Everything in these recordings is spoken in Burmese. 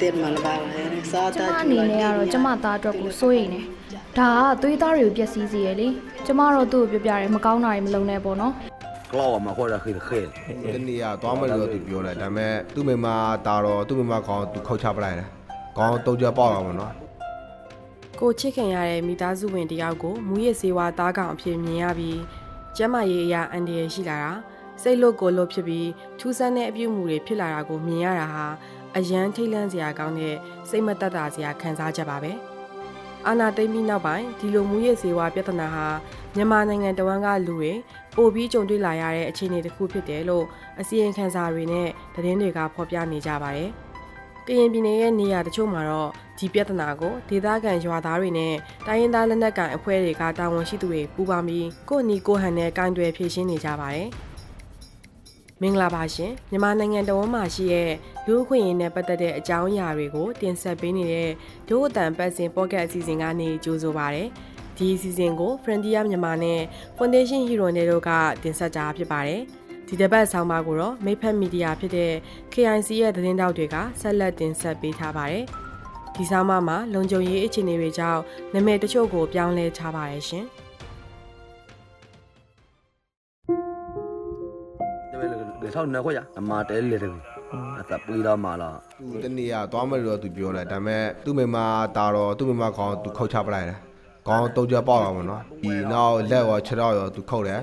တင်မလာပါလေစားကျတာမအနေနဲ့ကတော့ကျမသားအတွက်ကိုစိုးရိမ်နေဒါကသွေးသားတွေကိုပျက်စီးစေရလေကျမတော့သူ့ကိုပြောပြတယ်မကောင်းတာတွေမလုပ်နဲ့ပေါ့နော် clava ma guarda che che တနေ့ကသွားမယ်လို့သူပြောတယ်ဒါပေမဲ့သူ့မိမတာတော့သူ့မိမခေါင်းသူခုတ်ချပလိုက်တယ်ခေါင်းတုံးကြပေါက်အောင်မနော်ကိုချစ်ခင်ရတဲ့မိသားစုဝင်တယောက်ကိုမူရစ်စေဝါသားကောင်အဖြစ်မြင်ရပြီး ကျမ်းမာရေးအရာအန္တရာယ်ရှိလာတာစိတ်လွတ်ကိုလွတ်ဖြစ်ပြီးထူးဆန်းတဲ့အပြုအမူတွေဖြစ်လာတာကိုမြင်ရတာဟာအယမ်းထိတ်လန့်စရာကောင်းတဲ့စိတ်မသက်သာစရာခံစားချက်ပါပဲအာနာသိမ့်ပြီးနောက်ပိုင်းဒီလိုမူရစ်စေဝါပြဿနာဟာမြန်မာနိုင်ငံတဝန်းကလူတွေပိုပြီးကြုံတွေ့လာရတဲ့အခြေအနေတစ်ခုဖြစ်တယ်လို့အစီရင်ခံစာတွေနဲ့သတင်းတွေကဖော်ပြနေကြပါတယ်။ကရင်ပြည်နယ်ရဲ့နေရာတချို့မှာတော့ ဒီပြဿနာကိုဒေသခံရွာသားတွေနဲ့တိုင်းရင်းသားလက်နက်ကိုင်အဖွဲ့တွေကတာဝန်ရှိသူတွေပူးပေါင်းပြီးကိုယ့်နီကိုယ့်ဟန်နဲ့ကင်တွယ်ဖြည့်ရှင်းနေကြပါတယ်။မင်္ဂလာပါရှင်မြန်မာနိုင်ငံတော်ဝန်မှာရှိတဲ့လူ့အခွင့်အရေးနဲ့ပတ်သက်တဲ့အကြောင်းအရာတွေကို တင်ဆက်ပေးနေတဲ့ဒို့အတန်ပတ်စဉ်ပေါ့ကတ်အစီအစဉ်ကနေကြိုဆိုပါရစေ။ဒီအစီအစဉ်ကို Frontier မြန်မာနဲ့ Foundation Hero နဲ့တို့ကတင်ဆက်ကြဖြစ်ပါတယ်။ဒီတစ်ပတ်ဆောင်းပါးကိုတော့မိဖက်မီဒီယာဖြစ်တဲ့ KIC ရဲ့သတင်းတောက်တွေကဆက်လက်တင်ဆက်ပေးထားပါတယ်။ ဒီဆောင်းပါးမှာလုံခြုံရေးအခြေအနေတွေကြောင့်နာမည်တချို့ကိုပြောင်းလဲထားပါတယ်ရှင် le sau na ko ya ma te le de ata pui la ma la သူတနေ့ကသွားမယ်လို့သူပြောတယ်ဒါပေမဲ့သူ့မိမတာတော့သူ့မိမခေါင်းသူခုတ်ချပလိုက်တယ်ခေါင်းတုံးကြပေါက်အောင်မနော်ဒီနောက်လက်ရောခြေတော့ရောသူခုတ်တယ်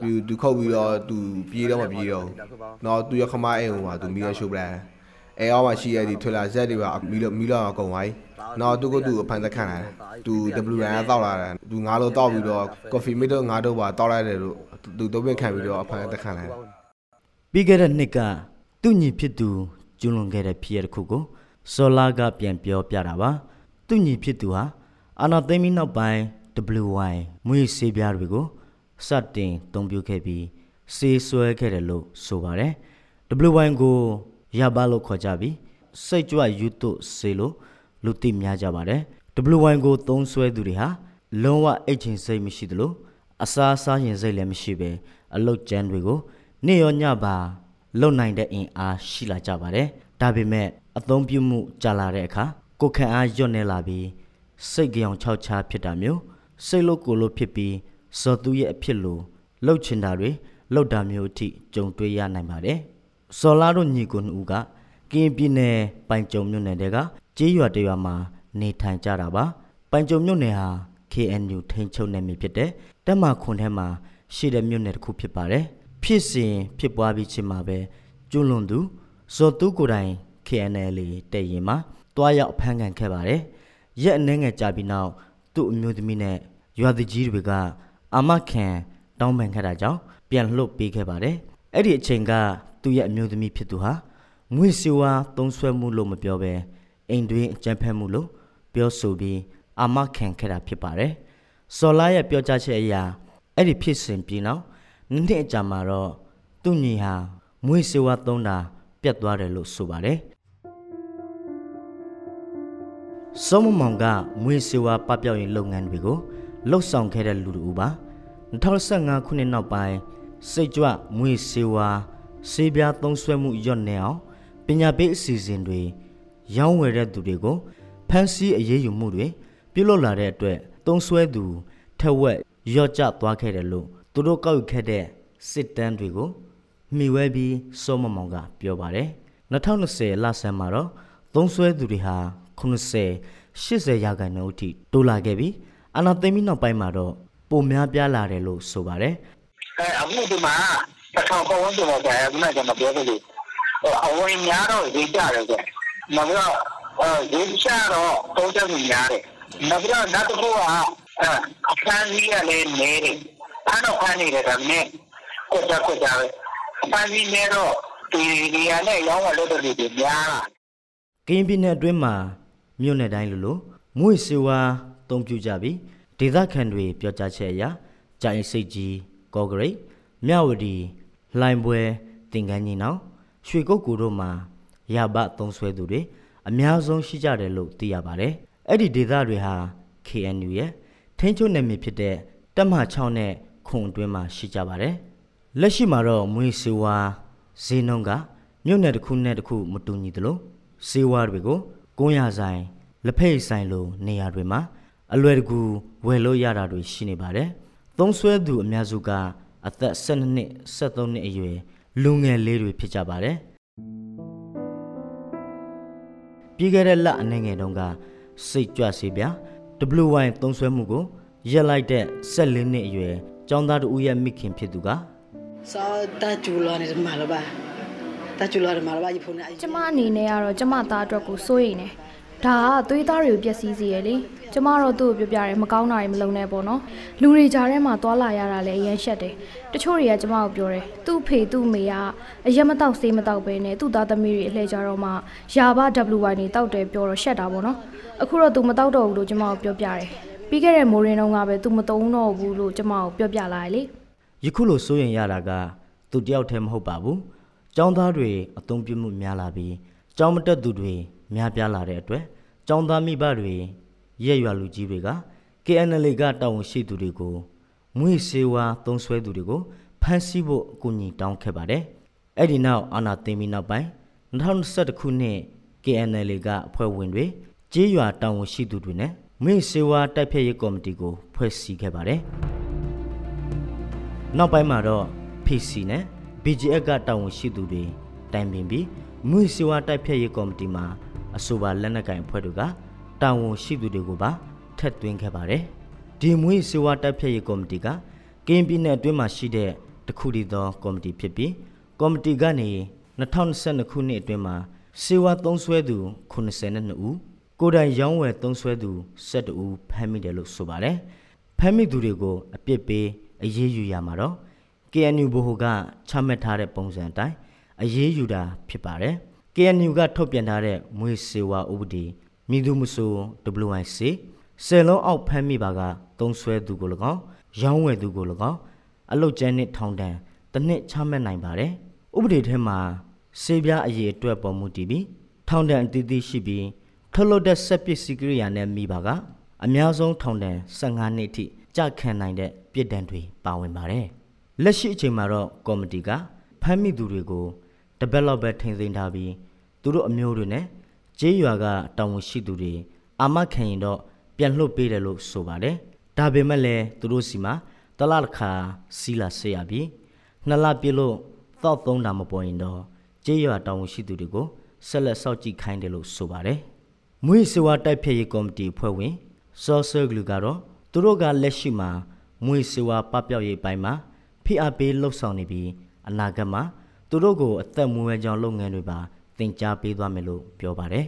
ပြီးသူခုတ်ပြီးတော့သူပြေးတော့မပြေးတော့ဘူးနောက်သူရခမအိမ်ဟိုမှာသူမီးရရှိုးပလိုက်တယ် အဲအောက်မှာရှိရတဲ့ထွေလာဇက်တွေပါမီးလို့မီးလို့အကုန်သွားပြီနောက်သူကသူ့အဖန်သက်ခံလာတယ်သူ WN ကတောက်လာတယ်သူငါးလို့တောက်ပြီးတော့ coffee mate တော့ငါးတော့ပါတောက်လိုက်တယ်လို့သူတုံးပင်ခံပြီးတော့အဖန်သက်ခံလာတယ်ပြီးခဲ့တဲ့နှစ်ကသူ့ညီဖြစ်သူကျွလွန်ခဲ့တဲ့ဖြစ်ရတစ်ခုကိုစောလာကပြန်ပြောပြတာပါသူ့ညီဖြစ်သူဟာအာနာသိမ့်ပြီးနောက်ပိုင်း WY မွေးဆေးပြားတွေကိုစတင်တုံးပြခဲ့ပြီးဆေးဆွဲခဲ့တယ်လို့ဆိုပါတယ် WY ကို ရပါလို့ခေါ်ကြပြီးစိတ်ကြွယူတုဆေးလို့လူသိများကြပါတယ် WY ကိုသုံးဆွဲသူတွေဟာလုံးဝအိတ်ချင်စိတ်မရှိသလိုအစားအစာရင်စိတ်လည်းမရှိပဲအလုတ်ကျန်းတွေကိုနေ့ရောညပါလုံနိုင်တဲ့အင်အားရှိလာကြပါတယ်။ဒါပေမဲ့အသုံးပြုမှုကြာလာတဲ့အခါကိုယ်ခံအားညွတ်နေလာပြီးစိတ်ကြောင်ခြောက်ခြားဖြစ်တာမျိုးစိတ်လို့ကိုယ်လို့ဖြစ်ပြီးစော်သူရဲ့အဖြစ်လိုလှုပ်ချင်တာတွေလှုပ်တာမျိုးအထိကြုံတွေ့ရနိုင်ပါတယ်။ စော်လာတို့ညီကိုနှစ်ဦးကကရင်ပြည်နယ်ပိုင်ကြုံမြို့နယ်တဲကကြေးရွာတရွာမှာနေထိုင်ကြတာပါ။ပိုင်ကြုံမြို့နယ်ဟာ KNU ထိန်းချုပ်နယ်မြေဖြစ်တဲ့တက်မခွန်ထဲမှာရှိတဲ့မြို့နယ်တစ်ခုဖြစ်ပါတယ်။ဖြစ်စဉ်ဖြစ်ပွားပြီးချင်းမှာပဲကျွလွန်သူဇော်တူကိုယ်တိုင် KNL တဲ့ရင်မှာတွားရောက်ဖမ်းခံခဲ့ပါတယ်။ရက်အနှဲငယ်ကြာပြီးနောက်သူ့အမျိုးသမီးနဲ့ရွာသူကြီးတွေကအာမခံတောင်းပန်ခဲ့တာကြောင့်ပြန်လှုပ်ပေးခဲ့ပါတယ်။အဲ့ဒီအချိန်က သူ့ရဲ့အမျိုးသမီးဖြစ်သူဟာငွေစီဝါသုံးဆွဲမှုလို့မပြောဘဲအိမ်တွင်းအကြမ်းဖက်မှုလို့ပြောဆိုပြီးအာမခံခဲ့တာဖြစ်ပါတယ်။စော်လာရဲ့ပြောကြားချက်အရအဲ့ဒီဖြစ်စဉ်ပြီးနောက်နှစ်အကြာမှာတော့သူ့ညီဟာမွေးစေဝါသုံးတာပြတ်သွားတယ်လို့ဆိုပါတယ်။စောမမောင်ကမွေးစေဝါပပျောက်ရေးလုပ်ငန်းတွေကိုလှုပ်ဆောင်ခဲ့တဲ့လူတူပါ2015ခုနှစ်နောက်ပိုင်းစိတ်ကြွမွေးစေဝါ စေးပြားသုံးဆွဲမှုညွတ်နေအောင်ပညာပေးအစီအစဉ်တွေရောင်းဝယ်တဲ့သူတွေကိုဖမ်းဆီးအရေးယူမှုတွေပြုလုပ်လာတဲ့အတွက်သုံးဆွဲသူထက်ဝက်ရော့ကျသွားခဲ့တယ်လို့သူတို့ကောက်ယူခဲ့တဲ့စစ်တမ်းတွေကိုမှီဝဲပြီးစောမမောင်ကပြောပါတယ်2020လဆန်းမှာတော့သုံးဆွဲသူတွေဟာ90 80ရာခိုင်နှုန်းအထိတိုးလာခဲ့ပြီးအနာသိမ်းပြီးနောက်ပိုင်းမှာတော့ပုံများပြားလာတယ်လို့ဆိုပါတယ်အဲအခုဒီမှာ တစ်ထောင်ပတ်ဝန်းကျင်တော့ကြာခုနကကျွန်တော်ပြောသလိုအဝင်များတော့ဈေးကျတယ်ကွ။နောက်ပြီးတော့အဲဈေးကျတော့သုံးချက်များတယ်။နောက်ပြီးတော့နောက်တစ်ခုကအဲအခန်းကြီးကလည်းနေတယ်။အဲ့တော့ခန်းနေတယ်ဒါနဲ့ကိုကြကိုကြပဲ။အခန်းကြီးနေတော့ဒီဒီရနဲ့ရောင်းဝယ်လို့တူတူများလာကရင်ပြည်နယ်အတွင်းမှာမြို့နယ်တိုင်းလိုလိုမွေစေဝါတုံပြူကြပြီးဒေသခံတွေပြောကြားချက်အရကြိုင်စိတ်ကြီးကော့ဂရိတ်မြဝတီ လှိုင်ပွဲတင်ကန်းကြီးနောင်ရွှေကုတ်ကူတို့မှာရပသုံးဆွဲသူတွေအများဆုံးရှိကြတယ်လို့သိရပါတယ်အဲ့ဒီဒေသတွေဟာ KNU ရဲ့ထိန်းချုပ်နယ်မြေဖြစ်တဲ့တပ်မ6နဲ့ခုံအတွင်းမှာရှိကြပါတယ်လက်ရှိမှာတော့မွေးစေဝါဈေးနှုန်းကမြို့နယ်တစ်ခုနဲ့တစ်ခုမတူညီသလိုစေဝါတွေကိုကုန်းရဆိုင်လက်ဖက်ဆိုင်လိုနေရာတွေမှာအလွယ်တကူဝယ်လို့ရတာတွေရှိနေပါတယ်။သုံးဆွဲသူအများစုက အသက်12နှစ်13နှစ်အရွယ်လူငယ်လေးတွေဖြစ်ကြပါတယ်။ပြီးခဲ့တဲ့လအနေငယ်တုန်းကစိတ်ကြွစေပြ WY သုံးဆွဲမှုကိုရက်လိုက်တဲ့14နှစ်အရွယ်ကျောင်းသားတို့ရဲ့မိခင်ဖြစ်သူကစောတာကျူလာနေတယ်မှာလားပါတာကျူလာတယ်မှာလားပါဒီဖုန်းနဲ့ကျမအနေနဲ့ကတော့ကျမသားအတွက်ကိုစိုးရိမ်နေ ဒါကသွေးသားတွေကိုပျက်စီးစေရလေကျမတော့သူ့ကိုပြောပြတယ်မကောင်းတာတွေမလုပ်နဲ့ပေါ့နော်လူတွေကြားထဲမှာသွာလာရတာလည်းအရင်ရှက်တယ်တချို့တွေကကျမကိုပြောတယ်သူ့ဖေသူ့မေကအရက်မတောက်ဆေးမတောက်ပဲနဲ့သူ့သားသမီးတွေအလှည့်ကြတော့မှယာဘ WY နေတောက်တယ်ပြောတော့ရှက်တာပေါ့နော်အခုတော့သူမတောက်တော့ဘူးလို့ကျမကိုပြောပြတယ်ပြီးခဲ့တဲ့မိုးရင်းတုန်းကပဲသူမတုံးတော့ဘူးလို့ကျမကိုပြောပြလာတယ်လေယခုလိုစိုးရင်ရတာကသူတယောက်တည်းမဟုတ်ပါဘူး။ចောင်းသားတွေအသုံးပြုမှုများလာပြီးចောင်းမတက်သူတွေ များပြားလာတဲ့အတွက်ចောင်းသားမိဘတွေရက်ရွာလူကြီးတွေက KNL ကတာဝန်ရှိသူတွေကိုမွေးစေဝါသုံးဆွဲသူတွေကိုဖမ်းဆီးဖို့အကူအညီတောင်းခဲ့ပါတယ်။အဲ့ဒီနောက်အာနာသိမ်းပြီးနောက်ပိုင်း2021ခုနှစ် KNL ကအဖွဲ့ဝင်တွေကြေးရွာတာဝန်ရှိသူတွေနဲ့မွေးစေဝါတိုက်ဖျက်ရေးကော်မတီကိုဖွဲ့စည်းခဲ့ပါတယ်။နောက်ပိုင်းမှာတော့ PC နဲ့ BGF ကတာဝန်ရှိသူတွေတိုင်ပင်ပြီးမွေစီဝါတိုက်ဖျက်ရေးကော်မတီမှာ အဆိုပါလက်နက်ကိုင်အဖွဲ့တွေကတာဝန်ရှိသူတွေကိုပါထက်သွင်းခဲ့ပါတယ်။ဒီမွေစီဝါတိုက်ဖျက်ရေးကော်မတီကကင်းပြည်နယ်အတွင်းမှာရှိတဲ့တခုတည်းသောကော်မတီဖြစ်ပြီးကော်မတီကနေ2022ခုနှစ်အတွင်းမှာစေဝါသုံးဆွဲသူ82ဦးကိုယ်တိုင်ရောင်းဝယ်သုံးဆွဲသူ12ဦးဖမ်းမိတယ်လို့ဆိုပါတယ်။ဖမ်းမိသူတွေကိုအပြစ်ပေးအရေးယူရမှာတော့ KNU ဘိုဟိုကချမှတ်ထားတဲ့ပုံစံအတိုင်းအရေးယူတာဖြစ်ပါတယ်။ KNU ကထုတ်ပြန်ထားတဲ့မွေစေဝါဥပဒေမိသူမဆို WIC ဆယ်လုံးအောက်ဖမ်းမိပါကသုံးဆွဲသူကို၎င်းရောင်းဝယ်သူကို၎င်းအလုတ်ကျန်းနဲ့ထောင်ဒဏ်တစ်နှစ်ချမှတ်နိုင်ပါတယ်။ဥပဒေထဲမှာစေပြားအရေးအတွက်ပေါ်မူတည်ပြီးထောင်ဒဏ်အသီးသီးရှိပြီးထုတ်လုပ်တဲ့စက်ပစ္စည်းကိရိယာနဲ့မိပါကအများဆုံးထောင်ဒဏ်15နှစ်အထိကြခံနိုင်တဲ့ပြစ်ဒဏ်တွေပါဝင်ပါတယ်။လက်ရှိအချိန်မှာတော့ကော်မတီကဖမ်းမိသူတွေကို developer ထိန်းသိမ်းထားပြီးသူတို့အမျိုးတွေနဲ့ကျေးရွာကတာဝန်ရှိသူတွေအာမခံရင်တော့ပြန်လွှတ်ပေးတယ်လို့ဆိုပါတယ်။ဒါပေမဲ့လည်းသူတို့စီမှာတလတစ်ခါစီလာဆေးရပြီးနှစ်လပြည့်လို့သောက်သုံးတာမပေါ်ရင်တော့ကျေးရွာတာဝန်ရှိသူတွေကိုဆက်လက်စောင့်ကြည့်ခိုင်းတယ်လို့ဆိုပါတယ်။မွေးစေဝါတိုက်ဖျက်ရေးကော်မတီဖွဲ့ဝင်စောဆာဂလူကတော့သူတို့ကလက်ရှိမှာမွေးစေဝါပပျောက်ရေးပိုင်းမှာဖိအားပေးလှုပ်ဆောင်နေပြီးအနာဂတ်မှာ သူတို့ကိုအသက်မွေးကြောင်လုပ်ငန်းတွေပါသင်ကြားပေးသွားမယ်လို့ပြောပါတယ်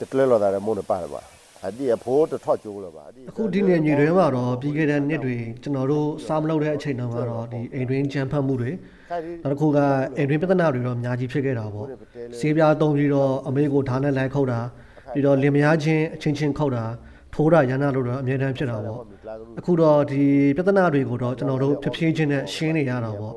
တကလဲလော်တာလည်းမို့နေပါပါအဒီအဖိုးတထော့ကျိုးလောပါအဒီအခုဒီနေ့ညီတွေမှာတော့ပြီးခဲ့တဲ့နှစ်တွေကျွန်တော်တို့စားမလုပ်တဲ့အချိန်တုန်းကတော့ဒီအိမ်တွင်းကြမ်းဖက်မှုတွေနောက်တစ်ခုကအိမ်တွင်းပြဿနာတွေတော့အများကြီးဖြစ်ခဲ့တာပေါ့ဆေးပြားသုံးပြီးတော့အမေကိုဓာတ်နဲ့လိုက်ခုတ်တာပြီးတော့လင်မယားချင်းအချင်းချင်းခုတ်တာ ထိုးတာရန်နာလို့တော့အများတန်းဖြစ်တာပေါ့အခုတော့ဒီပြဿနာတွေကိုတော့ကျွန်တော်တို့ဖြည်းဖြည်းချင်းနဲ့ရှင်းနေရတာပေါ့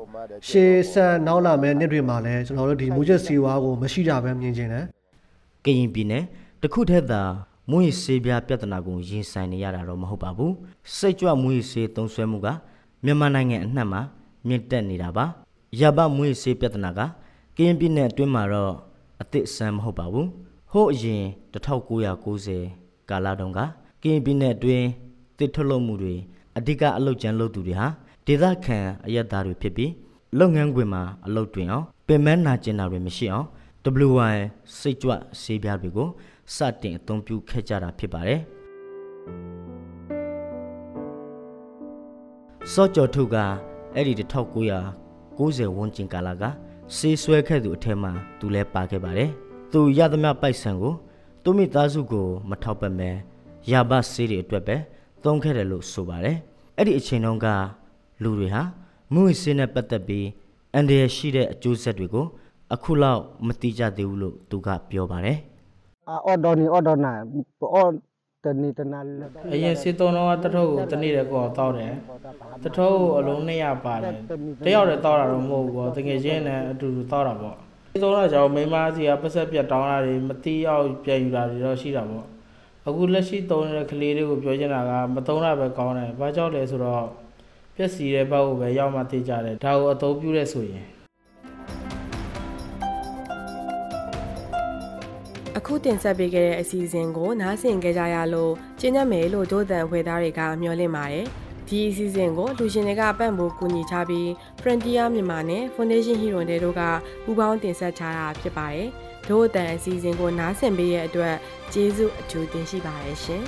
ရှေးဆက်နောက်လာမဲ့နှစ်တွေမှာလည်းကျွန်တော်တို့ဒီမူချက်စီဝါကိုမရှိကြပဲမြင်ချင်တယ်။ကရင်ပြည်နယ်တခုထက်သာမွေးစေးပြားပြဿနာကိုရင်ဆိုင်နေရတာတော့မဟုတ်ပါဘူး။စိတ်ကြွမွေးစေးသုံးဆွဲမှုကမြန်မာနိုင်ငံအနှံ့မှာမြင့်တက်နေတာပါ။ရပမွေးစေးပြဿနာကကရင်ပြည်နယ်အတွင်းမှာတော့အသစ်ဆန်းမဟုတ်ပါဘူး။ဟို့အရင်1990ကာလတုန်းက ကရင်ပြည်နယ်အတွင်းတစ်ထုတ်လုပ်မှုတွေအဓိကအလုပ်ကျန်းလုပ်သူတွေဟာဒေသခံအရက်သားတွေဖြစ်ပြီးလုပ်ငန်းခွင်မှာအလုပ်တွင်အောင်ပင်မနာကျင်တာတွေမရှိအောင် WY စိတ်ကြွဆေးပြားတွေကိုစတင်အသုံးပြုခဲ့ကြတာဖြစ်ပါတယ်။စောကျော်ထုကအဲ့ဒီ1990ဝန်းကျင်ကာလကဆေးဆွဲခဲ့သူအထက်မှာသူလည်းပါခဲ့ပါတယ်။သူရသမျှပိုက်ဆံကိုသူမိသားစုကို မထောက်ပံ့ပဲ ရပါဆေးတွေအတွက်ပဲသုံးခဲ့တယ်လို့ဆိုပါတယ်။အဲ့ဒီအချိန်တုန်းကလူတွေဟာမွေးဆေးနဲ့ပတ်သက်ပြီးအန်ဒီရရှိတဲ့အကျိုးဆက်တွေကိုအခုလောက်မတိကြသေးဘူးလို့သူကပြောပါတယ်အော်ဒေါ်နီအော်ဒေါ်နာအော်တနီတနာလအရင်စစ်သုံးတော့တထုပ်ကိုတနေ့တည်းကိုအောင်တောက်တယ်တထုပ်ကိုအလုံး200ပါတယ်တယောက်တည်းတောက်တာတော့မဟုတ်ဘူးပေါ့တကယ်ချင်းနဲ့အတူတူတောက်တာပေါ့စစ်သုံးတော့ကျွန်တော်မိန်းမစီကပတ်ဆက်ပြတ်တောင်းတာတွေမတိအောင်ပြန်ယူတာတွေတော့ရှိတာပေါ့ အခုလက်ရှိသုံးနေတဲ့ကလေးတွေကိုပြောချင်တာကမသုံးတာပဲကောင်းတယ်ဘာကြောင့်လဲဆိုတော့ပျက်စီးတဲ့ဘက်ကိုပဲရောက်မှသိကြတယ်ဒါကိုအသုံးပြုရဲဆိုရင်အခုတင်ဆက်ပေးခဲ့တဲ့အစီအစဉ်ကိုနားဆင်ကြကြရလို့ကျင်းရမယ်လို့ဒို့တန်ဖွေသားတွေကမျှော်လင့်ပါတယ်ဒီအစီအစဉ်ကိုလူရှင်တွေကပံ့ပိုးကူညီချပြီး Frontier မြန်မာနဲ့ Foundation Hero တွေတို့ကပူးပေါင်းတင်ဆက်ချတာဖြစ်ပါတယ် ဒို့အတန်အစီအစဉ်ကိုနားဆင်ပေးရဲ့အတွက်ကျေးဇူးအထူးတင်ရှိပါတယ်ရှင်